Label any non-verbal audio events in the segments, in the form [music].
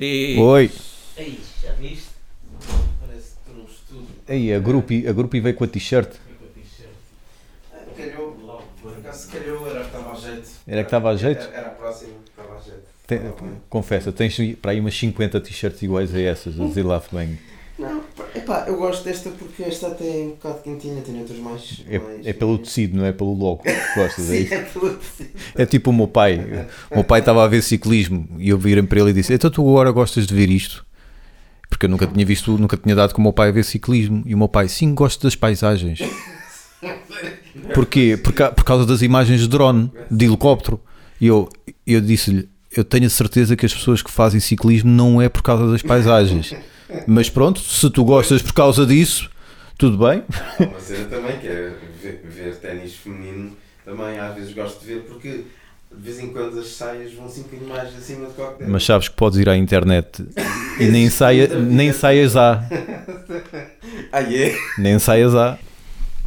E... Oi. Ei, já viste? Parece que estou num estudo. Ei, a Grupi, a Grupi veio com a t-shirt. Ah, Calhou, por acaso calhou, era que estava a jeito. Era que estava a jeito? Era, era a próxima que estava a jeito. Tem- confessa, tens para aí umas 50 t-shirts iguais a essas, a dizer lá bem. Epá, eu gosto desta porque esta até é um bocado quentinha, tem outras mais. mais É, é pelo tecido, não é pelo logo que gostas. É, [laughs] Sim, isso? é pelo tecido. é tipo o meu pai. O meu pai estava a ver ciclismo e eu virei para ele e disse: Então tu agora gostas de ver isto? Porque eu nunca tinha visto, nunca tinha dado com o meu pai a ver ciclismo. E o meu pai, sim, gosto das paisagens. [laughs] Porquê? Por, ca- por causa das imagens de drone, de helicóptero. E eu, eu disse-lhe: Eu tenho a certeza que as pessoas que fazem ciclismo não é por causa das paisagens. Mas pronto, se tu gostas por causa disso, tudo bem. Há uma cena também que é ver, ver ténis feminino, também às vezes gosto de ver porque de vez em quando as saias vão assim um bocadinho mais acima do coque Mas sabes que podes ir à internet e nem, saia, nem saias há. [laughs] Ah, é? Nem saias há.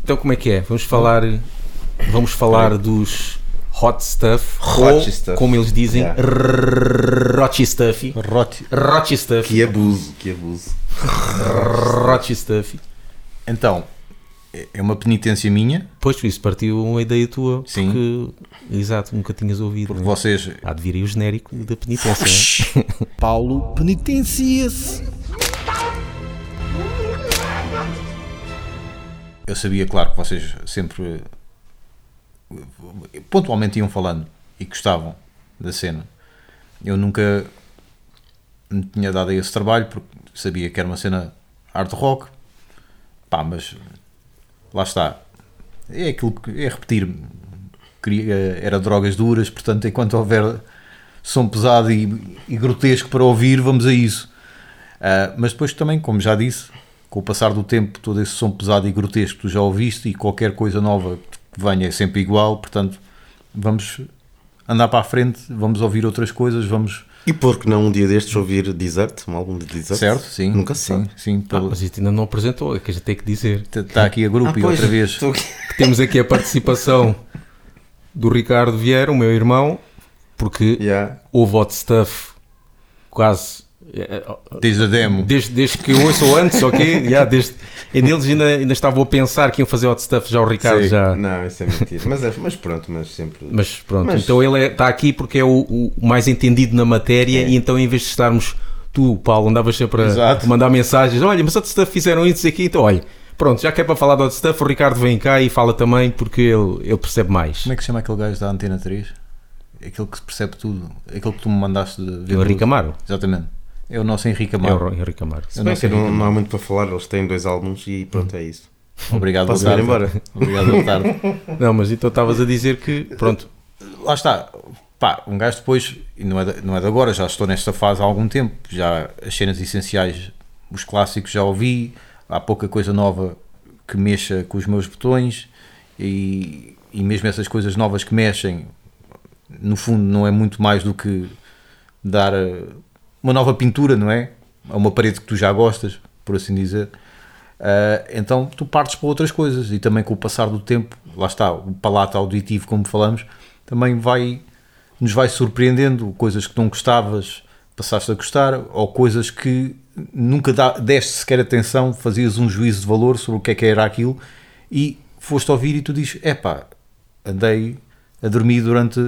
Então como é que é? Vamos falar, vamos falar dos hot stuff, Hot ou stuff. como eles dizem, Yeah. rotty stuff. Rote. Rotty stuff. Que abuso, que abuso. Rotty stuff. Então, é- uma penitência minha, Pois, isso partiu uma ideia tua. Sim. Porque, exato, nunca tinhas ouvido. porque não é? vocês. Há de vir aí o genérico da penitência. não é? [laughs] Paulo penitencia-se. Eu sabia, claro, que vocês sempre pontualmente iam falando e gostavam da cena. Eu nunca me tinha dado a esse trabalho porque sabia que era uma cena hard rock. Pá, mas lá está. É aquilo que é repetir. Era drogas duras, portanto, enquanto houver som pesado e, e grotesco para ouvir, vamos a isso. Ah, mas depois também, como já disse, com o passar do tempo, todo esse som pesado e grotesco que tu já ouviste e qualquer coisa nova venha é sempre igual, portanto, vamos andar para a frente, vamos ouvir outras coisas, vamos. E por que não um dia destes ouvir Desert, um álbum de Desert? Certo? Sim. Nunca se sim, sabe. sim. Ah, mas isto ainda não apresentou, é que a gente tem que dizer. Está aqui a grupo Ah, e outra vez. temos aqui a participação do Ricardo Vieira, o meu irmão, porque Yeah. houve hot stuff quase. Eh, Desde a demo. Desde, desde que eu ouço ou antes, ok? [laughs] Yeah, desde, e neles ainda, ainda estavam a pensar que iam fazer hot stuff, já o Ricardo Sim. já. Não, isso é mentira. mas, é- mas pronto, mas sempre. Mas pronto, Mas- então ele está aqui porque é o, o mais entendido na matéria É. e então em vez de estarmos, tu, Paulo, andavas sempre a Exato. mandar mensagens, olha, mas hot stuff fizeram isso aqui, então olha, pronto, já que é para falar de hot stuff, o Ricardo vem cá e fala também porque ele, ele percebe mais. Como é que se chama aquele gajo da Antena 3? Aquele que se percebe tudo. Aquele que tu me mandaste de ver. É o Henrique. Amaro. Exatamente. É o nosso Henrique É Amaro. o Henrique Amaro. Se bem não que sei não, muito não há muito para falar, eles têm dois álbuns e pronto, é isso. Obrigado, Posso boa ir tarde. embora? Obrigado, boa tarde. [laughs] Não, mas então estavas a dizer que, pronto, Lá está. Pá, um gajo depois, e não é, de, não é de agora, já estou nesta fase há algum tempo. Já as cenas essenciais, os clássicos já ouvi. Há pouca coisa nova que mexa com os meus botões. E, e mesmo essas coisas novas que mexem, no fundo, não é muito mais do que dar eh, uma nova pintura, não é? A uma parede que tu já gostas, por assim dizer. Ah, então tu partes para outras coisas e também com o passar do tempo, lá está, o palato auditivo, como falamos, também vai nos vai surpreendendo, coisas que não gostavas, passaste a gostar, ou coisas que nunca deste sequer atenção, fazias um juízo de valor sobre o que é que era aquilo e foste ouvir e tu dizes, epá, andei a dormir durante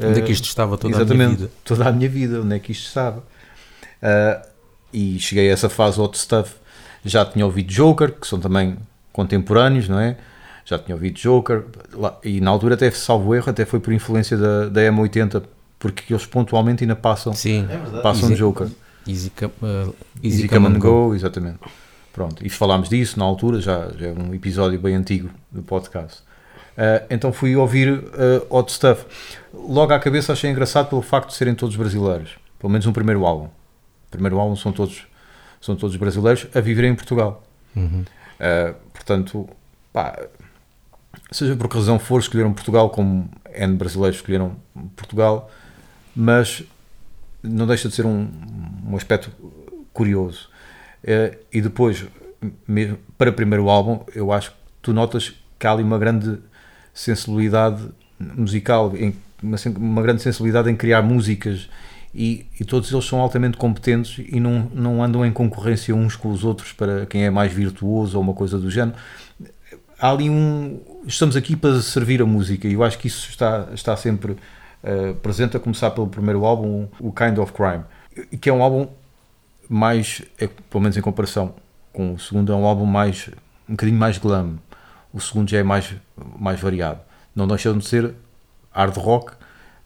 onde é que isto estava toda a minha vida? toda a minha vida, onde é que isto estava. Ah, e cheguei a essa fase hot stuff, já tinha ouvido Joker, que são também contemporâneos, não é? Já tinha ouvido Joker, lá- e na altura até, salvo erro, até foi por influência da, da M80, porque eles pontualmente ainda passam, Sim, É passam Easy- Joker. Easy, Come- uh, Easy, Come and Go, exatamente. Pronto, e falámos disso na altura, já, já é um episódio bem antigo do podcast. Ah, então fui ouvir ah, Hot Stuff. Logo à cabeça achei engraçado pelo facto de serem todos brasileiros, pelo menos um primeiro álbum. Primeiro álbum são todos, são todos brasileiros a viverem em Portugal. Uhum. Uh, portanto, pá, seja por que razão for, escolheram Portugal como N brasileiros escolheram Portugal, mas não deixa de ser um, um aspecto curioso. Uh, e depois, mesmo para o primeiro álbum, eu acho que tu notas que há ali uma grande sensibilidade musical, em, uma, uma grande sensibilidade em criar músicas e, e todos eles são altamente competentes e não, não andam em concorrência uns com os outros para quem é mais virtuoso ou uma coisa do género. Há ali um. Estamos aqui para servir a música e eu acho que isso está, está sempre eh, presente, a começar pelo primeiro álbum, o Kind of Crime, que é um álbum mais, é, pelo menos em comparação com o segundo, é um álbum mais um bocadinho mais glam. O segundo já é mais, mais variado. Não deixa de ser hard rock,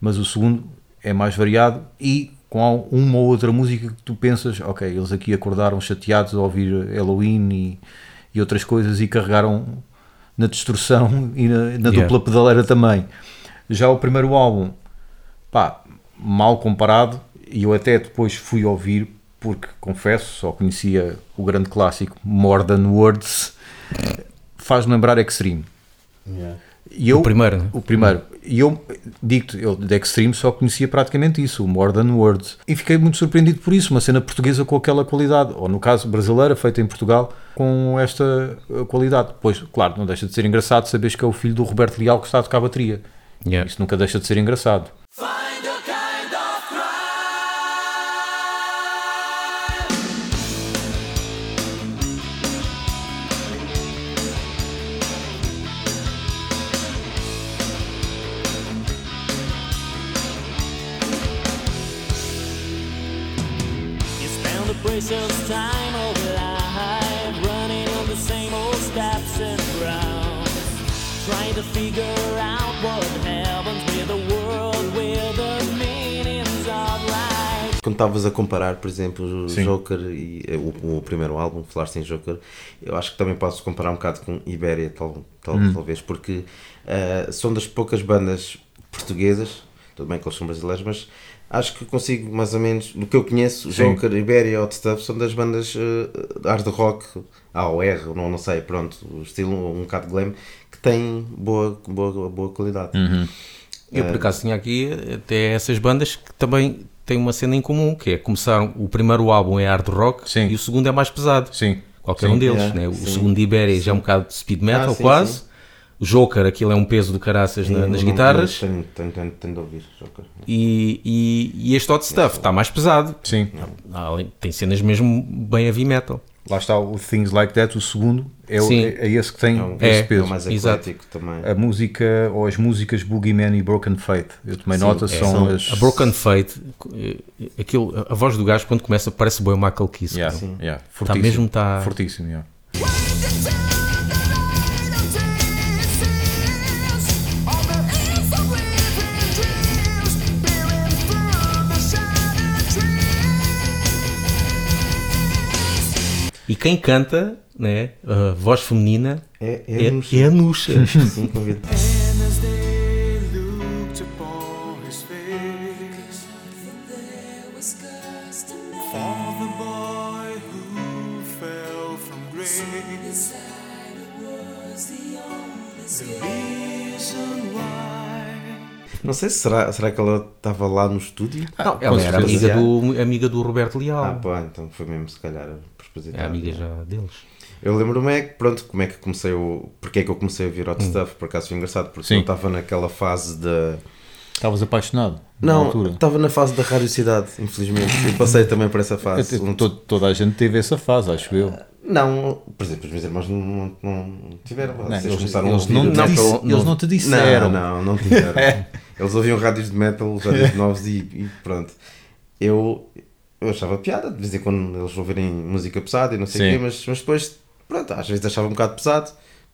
mas o segundo é mais variado e com uma ou outra música que tu pensas, ok, eles aqui acordaram chateados a ouvir Halloween e, e outras coisas e carregaram na distorção e na, na Yeah. dupla pedaleira também. Já o primeiro álbum, pá, mal comparado, e eu até depois fui ouvir, porque confesso, só conhecia o grande clássico More Than Words, faz-me lembrar Extreme. E eu, O primeiro, né? o primeiro. E eu digo-te, eu de Extreme só conhecia praticamente isso, o More Than Words. E fiquei muito surpreendido por isso, uma cena portuguesa com aquela qualidade, ou no caso brasileira, feita em Portugal, com esta eh, qualidade. Pois, claro, não deixa de ser engraçado saberes que é o filho do Roberto Leal que está a tocar a bateria. Yeah. Isso nunca deixa de ser engraçado. Time of life running on the same old steps and grounds, trying to figure out what happens with the world, with the meanings of life. Quando estavas a comparar, por exemplo, o Sim. Joker e eh, o, o primeiro álbum, Falaste em Joker, eu acho que também posso comparar um bocado com Ibéria, tal, tal- Hum. talvez, porque eh, são das poucas bandas portuguesas, tudo bem que eles são brasileiros, mas acho que consigo mais ou menos, do que eu conheço, Sim. Joker, Ibéria e Hot Stuff são das bandas eh, hard rock, A ou R, não, não sei, pronto, estilo um bocado glam, que têm boa, boa, boa qualidade. Hum. Eu por acaso tinha aqui até essas bandas que também têm uma cena em comum, que é começaram, o primeiro álbum é hard rock Sim. e o segundo é mais pesado. Sim. Qualquer Sim. um deles, Yeah, né? O sim. segundo de Ibéria já é um bocado de speed metal, Ah, sim, quase. Sim. O Joker, aquilo é um peso do caraças na- Eu nas não guitarras. Tenho, tenho, tenho, tenho de ouvir Joker. E, e, e este Hot Stuff está mais pesado. Sim. Além- Tem cenas mesmo bem heavy metal. Lá está o Things Like That, o segundo, é, o- Sim. é, é esse que tem É, esse É peso. o mais Exato. eclético também. A música, ou as músicas Boogeyman e Broken Faith, eu tomei Sim, nota, é, são, são- as... A Broken Fate, aquilo, a voz do gajo quando começa parece bem o Michael Kiske. Yeah, Sim. yeah, Tá fortíssimo. mesmo, tá- Fortíssimo, yeah. E quem canta, né, a voz feminina, É, é, é, nos- é a Nuxa. Sim, convido. The reason why. Não sei se será, será que ela estava lá no estúdio? Não, com ela era amiga do, amiga do Roberto Leal. Ah, pá, então foi mesmo se calhar propositado. é amiga já deles. Eu lembro-me é que, pronto, como é que comecei o... Porque é que eu comecei a ouvir Hot Stuff, por acaso foi engraçado, porque Sim. eu estava naquela fase da... Estavas apaixonado na Não, estava na fase da radiocidade, infelizmente. Eu passei também por essa fase. Eu- Um- to- toda a gente teve essa fase, acho eu. Não, por exemplo, os meus irmãos não, não, não tiveram. Não, eles, começaram eles a não, te metal- disse- não- eles não te disseram. Não, não, não tiveram. [laughs] Eles ouviam rádios de metal, rádios novos e, e pronto. Eu, eu achava piada, de vez em quando eles ouvirem música pesada e não sei o quê, mas, mas depois, pronto, às vezes achava um bocado pesado,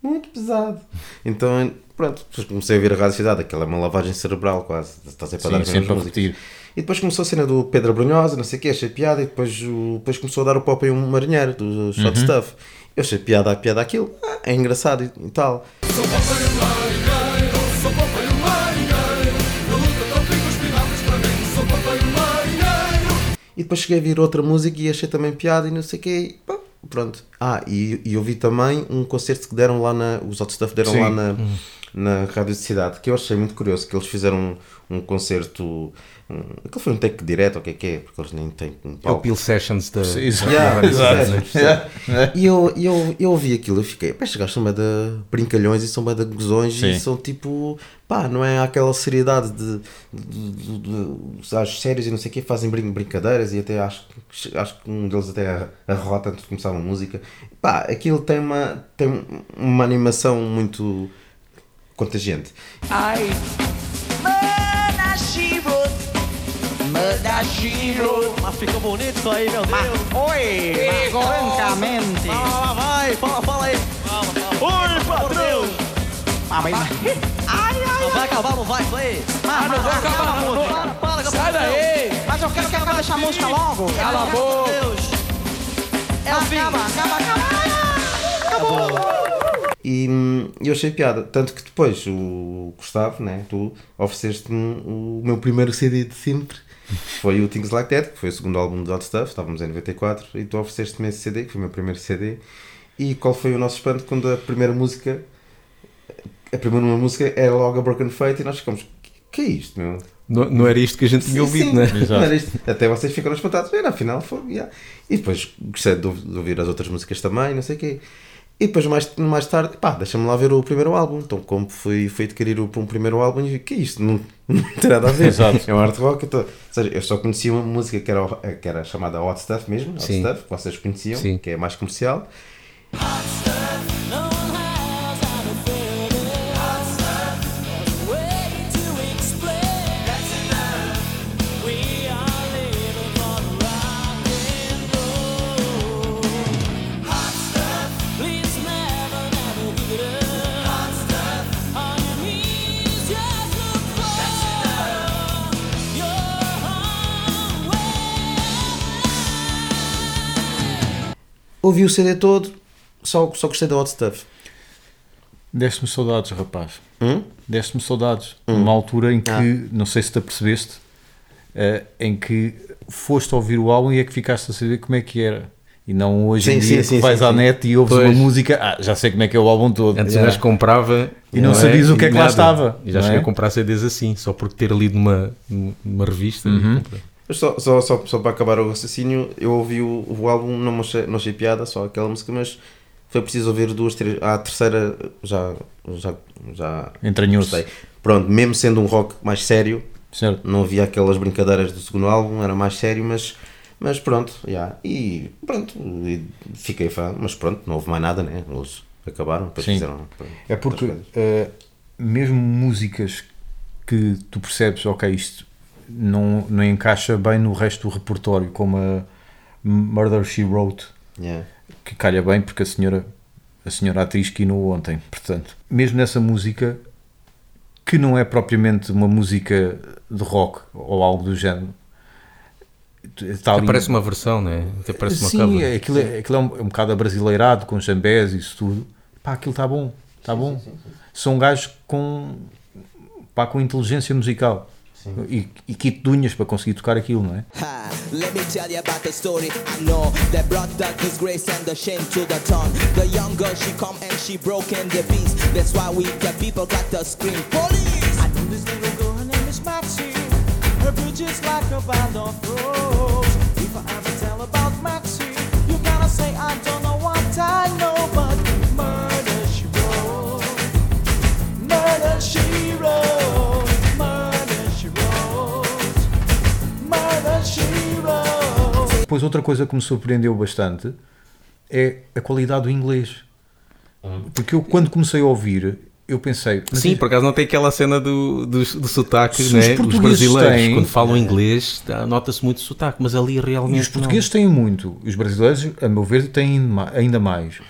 muito pesado. Então, pronto, depois comecei a ouvir a Rádio Cidade, aquela é uma lavagem cerebral quase, estás sempre a dar Sim, sempre a repetir. E depois começou a cena do Pedro Brunhosa, não sei o quê, achei piada, e depois, o- depois começou a dar o pop em um marinheiro, do Shot Uhum. Stuff. Eu achei piada a piada aquilo, ah, é engraçado e, e tal. E depois cheguei a vir outra música e achei também piada e não sei o quê. e pá, pronto. Ah, e, e eu vi também um concerto que deram lá na. Os Hot Stuff deram Sim. lá na, na Rádio Cidade, que eu achei muito curioso, que eles fizeram um, um concerto, um, aquele foi um take direto, ou o que é que é, porque eles nem têm um É o palco. Peel Sessions da. Yeah, da- exato. né? [laughs] Yeah. E eu, e eu, eu ouvi aquilo e fiquei, pá, estes gajos são bem da brincalhões e são bem da gozões Sim. e são tipo, pá, não é aquela seriedade de, de, de, de, de às séries e não sei o quê, fazem brin brincadeiras e até acho, que- acho que um deles até arrota antes de começar uma música. Pá, aquilo tem uma, tem uma animação muito Ai. Wrote. Murder she wrote. Mas ficou bonito isso aí, meu Deus. Oi, francamente. Ah, vai, fala, fala aí. Oi, patrão. Ah, mas... Ai, ai, Não vai acabar, não vai, play. Ah, não vou acabar música. Para, para, para, Sai daí. Mas eu quero que acabe essa música logo. Cala a boca. Deus. É o fim. Acaba, acaba, acaba. E hum, eu achei piada. Tanto que depois o Gustavo, né, tu ofereceste-me o meu primeiro CD de sempre. Foi o Things Like That, que foi o segundo álbum do Hot Stuff, estávamos em 94, e tu ofereceste-me esse CD, que foi o meu primeiro CD. E qual foi o nosso espanto quando a primeira música, a primeira música era logo a Broken Fate, e nós ficamos, que é isto, meu? Não, não era isto que a gente tinha ouvido, Sim, né? não era isto. Até vocês ficaram espantados. Era, afinal, foi. yeah. E depois gostei de ouvir as outras músicas também, não sei o quê. E depois, mais, mais tarde, pá, deixa-me lá ver o primeiro álbum. Então, como fui, fui adquirir o, um primeiro álbum, e vi, que é isto? Não, [laughs] não tem nada a ver. Exato. É um hard rock. Então, ou seja, eu só conhecia uma música que era, que era chamada Hot Stuff mesmo, Hot Sim. Stuff, que vocês conheciam, Sim. que é mais comercial. No one Ouvi o CD todo, só, só gostei da Hot Stuff. Deste-me saudades, rapaz. Hum? Deste-me saudades. Numa altura em que, Ah. não sei se te apercebeste, eh, em que foste ouvir o álbum e é que ficaste a saber como é que era. E não hoje em Sim, dia sim, vais sim, à sim. net e ouves Pois. uma música, ah, já sei como é que é o álbum todo. Antes Yeah. comprava E não é? sabias o que é que lá nada. estava, E já não cheguei é? a comprar CDs assim, só por ter lido numa, numa revista. Uhum. Mas Só, só, só, só para acabar o raciocínio, eu ouvi o, o álbum, não achei, não achei piada, só aquela música, mas foi preciso ouvir duas, três. À terceira já, já, já Entranhou-se. Pronto, mesmo sendo um rock mais sério, Certo. não havia aquelas brincadeiras do segundo álbum, era mais sério, mas, mas pronto, já. E pronto, e fiquei fã, mas pronto, não houve mais nada, né? Eles acabaram, depois Sim. fizeram. É porque eh, mesmo músicas que tu percebes, ok, isto não, não encaixa bem no resto do repertório, como a Murder She Wrote, Yeah. que calha bem porque a senhora, a senhora atriz quinou ontem. Portanto, mesmo nessa música, que não é propriamente uma música de rock ou algo do género, está ali- parece uma versão, né? Até parece uma Sim, cover. é- aquilo, é, aquilo é, um, é um bocado abrasileirado, com jambés e isso tudo. Pá, aquilo está bom, está bom. São gajos com, pá, com inteligência musical e, e kit de unhas para conseguir tocar aquilo, não é? Ha, let me tell you about the story I know that brought the disgrace and the shame to the town. The young girl, she come and she broke in the peace. That's why we the people got to scream, police! I know this little girl, her name is Maxie. Her bridge is like a band of roses. If I ever tell about Maxie, you gotta say I don't know what I know, Depois outra coisa que me surpreendeu bastante é a qualidade do inglês. Porque eu quando comecei a ouvir, eu pensei... Sim, isto- por acaso não tem aquela cena do, do, do sotaque, Se né? os Os brasileiros, têm- quando falam inglês, tá, nota-se muito sotaque, mas ali realmente. E os portugueses têm muito, os brasileiros, a meu ver, têm ainda ma- ainda mais.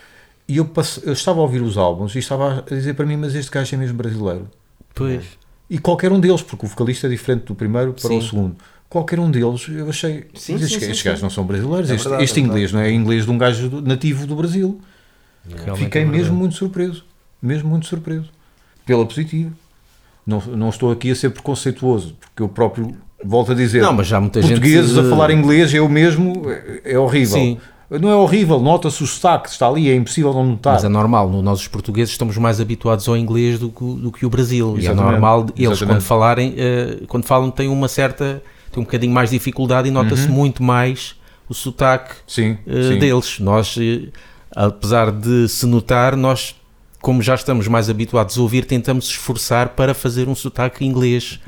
E eu, passe- eu estava a ouvir os álbuns e estava a dizer para mim, mas este gajo é mesmo brasileiro. Não. Pois. E qualquer um deles, porque o vocalista é diferente do primeiro para o Sim. segundo. Qualquer um deles, eu achei. Sim, estes, sim, estes sim. gajos não são brasileiros. É este verdade, este é inglês não é inglês de um gajo do- nativo do Brasil. Realmente Fiquei é mesmo muito surpreso. Mesmo muito surpreso. Pela positiva. Não, não estou aqui a ser preconceituoso, porque eu próprio volto a dizer. Não, mas já muita gente. portugueses a eh, falar inglês, eu mesmo, é, é horrível. Sim. Não é horrível, nota-se o sotaque, está ali, é impossível não notar. Mas é normal, no- nós os portugueses estamos mais habituados ao inglês do que, o- do que o Brasil. E é Exatamente, normal eles exatamente. quando falarem, eh, quando falam têm uma certa, têm um bocadinho mais de dificuldade e nota-se muito mais o sotaque Sim, Uhum. sim. deles. Nós, eh, apesar de se notar, nós, como já estamos mais habituados a ouvir, tentamos esforçar para fazer um sotaque inglês.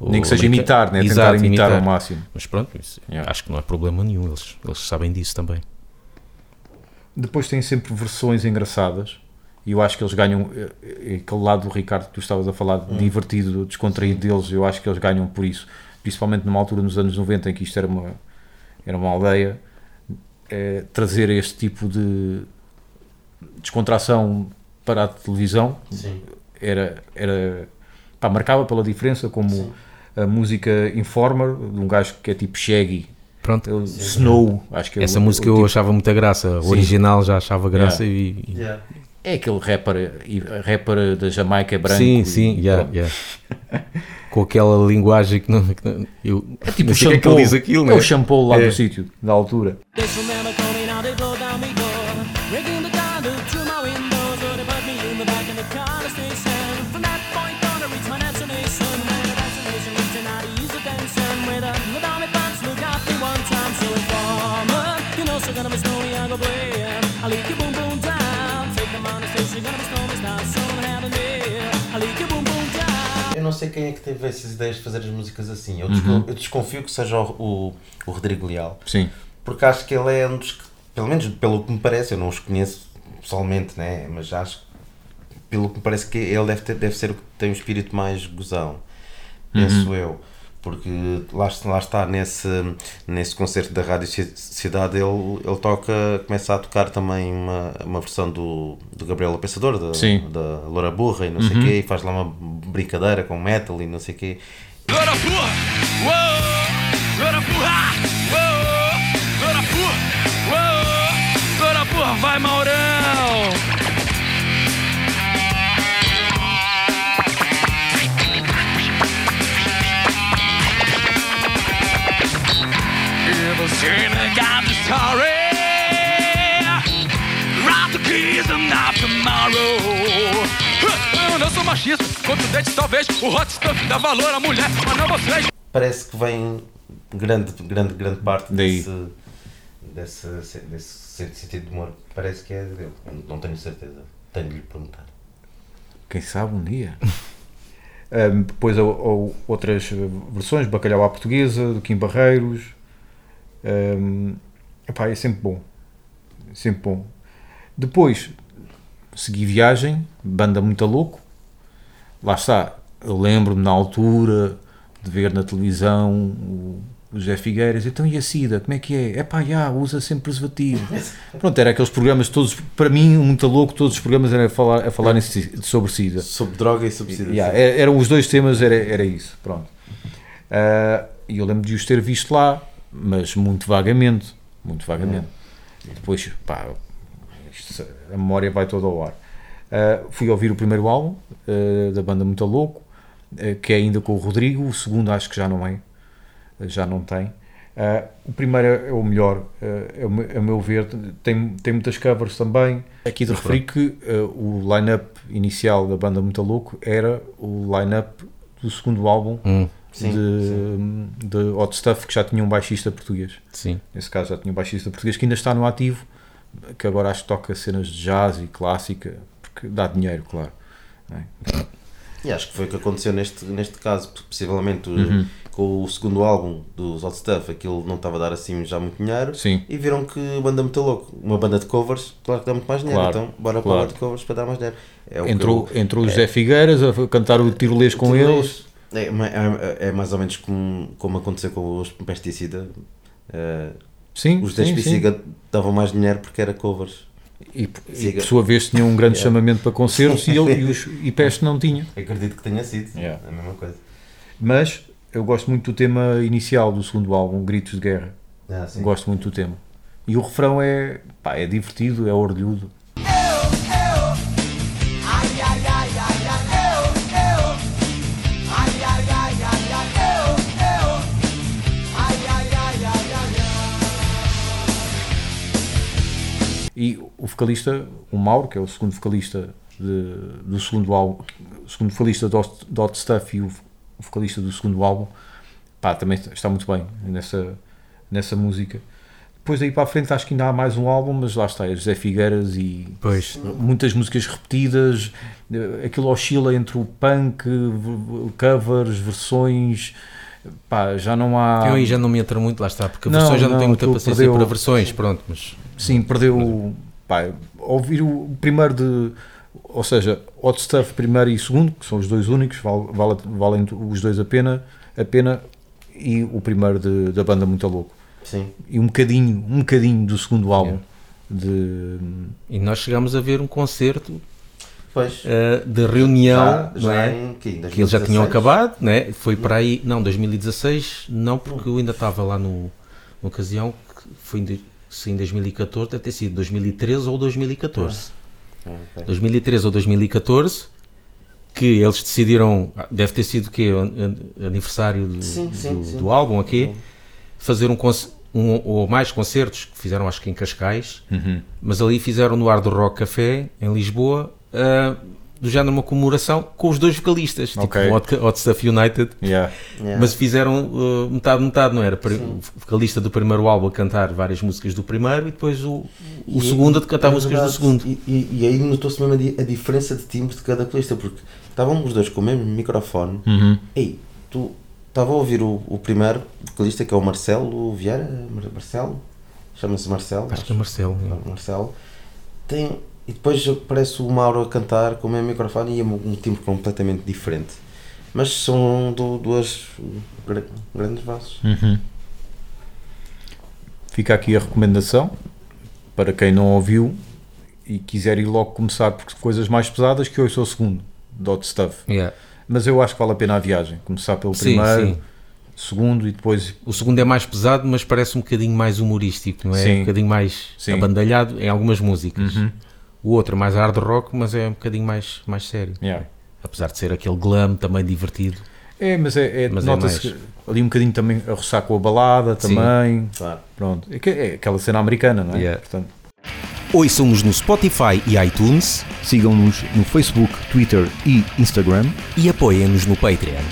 Nem que seja imitar, né? Exato, tentar imitar, ao máximo. Mas pronto, isso, Yeah. acho que não é problema nenhum, eles, eles sabem disso também. Depois tem sempre versões engraçadas e eu acho que eles ganham eh, aquele lado do Ricardo que tu estavas a falar, Hum. divertido, descontraído deles, eu acho que eles ganham por isso, principalmente numa altura nos anos 90 em que isto era uma, era uma aldeia, eh, trazer este tipo de descontração para a televisão Sim. era, era pá, marcava pela diferença como a música Informer, de um gajo que é tipo Shaggy, Pronto, ele- Snow, acho que é essa o- música o eu tipo- achava muita graça, o Sim. original já achava graça e, e- Yeah. É aquele rapper, rapper da Jamaica branco. Sim, e- sim, yeah, yeah. [laughs] com aquela linguagem que não, que não- eu É tipo o é que shampoo. ele diz aquilo, é né? o shampoo lá É. do sítio, da altura. Sei quem é que teve essas ideias de fazer as músicas assim. Eu, Uhum. eu desconfio que seja o, o, o Rodrigo Leal. Sim. Porque acho que ele é um dos que, pelo menos pelo que me parece, eu não os conheço pessoalmente, né? mas acho que, pelo que me parece que ele deve, ter, deve ser o que tem um espírito mais gozão, penso eu. Porque lá, lá está, nesse, nesse concerto da Rádio Ci- Cidade, ele, ele toca, começa a tocar também uma, uma versão do, do Gabriel o Pensador, da, Sim. da Loura Burra e não sei o quê, e faz lá uma brincadeira com metal e não sei o quê. Porra! Porra! Porra! Porra! Vai, Maurão! Eu sou machista, contundente talvez. O hot stuff dá valor à mulher, mas não vocês. parece que vem grande, grande, grande parte Daí. desse, desse, desse sentido de humor. Parece que é dele. Não tenho certeza. Tenho de lhe perguntar. Quem sabe um dia. [laughs] Ahm, depois há outras versões, Bacalhau à Portuguesa, do Kim Barreiros. Ahm, epá, é sempre bom. É sempre bom. Depois segui viagem, banda muito louco. Lá está. Eu lembro-me na altura de ver na televisão o, o José Figueiras. Então e a SIDA? Como é que é? É pá, já, usa sempre preservativo. [laughs] Pronto, era aqueles programas todos. Para mim, muito louco, todos os programas eram a falar, a falar sobre SIDA. Sobre droga e sobre sida. Yeah, eram os dois temas, era, era isso. Pronto. Ah, E eu lembro de os ter visto lá, mas muito vagamente. Muito vagamente. E depois, pá, a memória vai toda ao ar. Ah, fui ouvir o primeiro álbum ah, da banda Muito Louco, ah, que é ainda com o Rodrigo. O segundo acho que já não é, já não tem. O primeiro é o melhor, é o a meu ver. Tem, tem muitas covers também. Aqui de referir que o line-up inicial da banda Muito Louco era o line-up do segundo álbum Hum, Sim, de, de Hot Stuff, que já tinha um baixista português. sim. Nesse caso já tinha um baixista português que ainda está no ativo, que agora acho que toca cenas de jazz e clássica, porque dá dinheiro, claro. é? E acho que foi o que aconteceu neste, neste caso, possivelmente Uhum. com o segundo álbum dos Hot Stuff, aquilo não estava a dar assim já muito dinheiro. Sim. E viram que a banda é muito louco, uma banda de covers, claro que dá muito mais dinheiro, Claro, então bora para claro. a banda de covers para dar mais dinheiro. É Entrou, eu- entrou o José Figueiras a cantar o tirolês com eles. É, ma- é, é mais ou menos como, como aconteceu com os pesticida. Eh, Sim, os sim, 10 sim. pesticida davam mais dinheiro porque era covers. E, e por sua vez tinham um grande Yeah. chamamento para concertos e, ele, e, os, e Peste não tinha. Acredito que tenha sido Yeah. a mesma coisa. Mas eu gosto muito do tema inicial do segundo álbum, Gritos de Guerra. Ah. Gosto muito do tema. E o refrão é, pá, é divertido, é orlhudo. O vocalista, o Mauro, que é o segundo vocalista de- do segundo álbum, segundo vocalista do Hot- do Hot Stuff e o, vocalista do segundo álbum, pá, também está muito bem nessa, nessa música. Depois daí para a frente acho que ainda há mais um álbum, mas lá está, é José Figueiras e Pois. muitas músicas repetidas, aquilo oscila entre o punk, covers, versões, pá, já não há... Eu aí já não me entro muito, lá está, porque Não, versões já não, não, tenho muita paciência perdeu- para versões, pronto, mas Sim, perdeu. Pá, ouvir o primeiro de. Ou seja, Hot Stuff primeiro e segundo, que são os dois únicos, vale, vale- valem os dois a pena, a pena e o primeiro de- da banda Muito Louco. Sim. E um bocadinho, um bocadinho do segundo álbum. De, e nós chegámos a ver um concerto Pois. eh, de reunião, Já- não já é? em que, que eles já tinham 2016? acabado, né? foi para aí, não, 2016, não, porque eu ainda estava lá no, na ocasião, que foi em, se em 2014, deve ter sido 2013 ou 2014. Ah, ok. 2013 ou 2014, que eles decidiram, ah, deve ter sido o quê? An- an- Aniversário do, Sim, sim, do, sim. do álbum aqui, fazer um, um ou mais concertos que fizeram acho que em Cascais, Uhum. mas ali fizeram no Ar do Rock Café em Lisboa, ah, do género uma comemoração com os dois vocalistas, Ok. tipo Hot, Hot Stuff United, yeah. Yeah. mas fizeram uh, metade, metade, não era? O vocalista do primeiro álbum a cantar várias músicas do primeiro e depois o, o E- segundo a cantar é músicas do verdade. segundo. E, e- e aí notou-se mesmo a, di- a diferença de timbre de cada vocalista, porque estavam os dois com o mesmo microfone. Uhum. Ei, tu estava a ouvir o, o primeiro vocalista que é o Marcelo Vieira, Mar- Marcelo, chama-se Marcelo. Acho que é Marcelo. é. Marcelo. Tem, e depois aparece o Mauro a cantar com o mesmo microfone e é um, timbre completamente diferente. Mas são du- duas gra- grandes vozes. Uhum. Fica aqui a recomendação para quem não ouviu e quiser ir logo começar por coisas mais pesadas, que hoje sou o segundo, Dot Stuff. Yeah. Mas eu acho que vale a pena a viagem. Começar pelo Sim, primeiro, sim. segundo e depois. O segundo é mais pesado, mas parece um bocadinho mais humorístico, não é? Sim. Um bocadinho mais Sim. abandalhado em algumas músicas. Uhum. O outro é mais hard rock, mas é um bocadinho mais, mais sério. Yeah. Apesar de ser aquele glam também divertido. É, mas é, é, Mas é nota-se mais- que ali um bocadinho também a roçar com a balada Sim. também. Claro. Pronto. É, é aquela cena americana, não é? Yeah. Portanto, Ouçam-nos no Spotify e iTunes Sigam-nos no Facebook, Twitter e Instagram. e apoiem-nos no Patreon.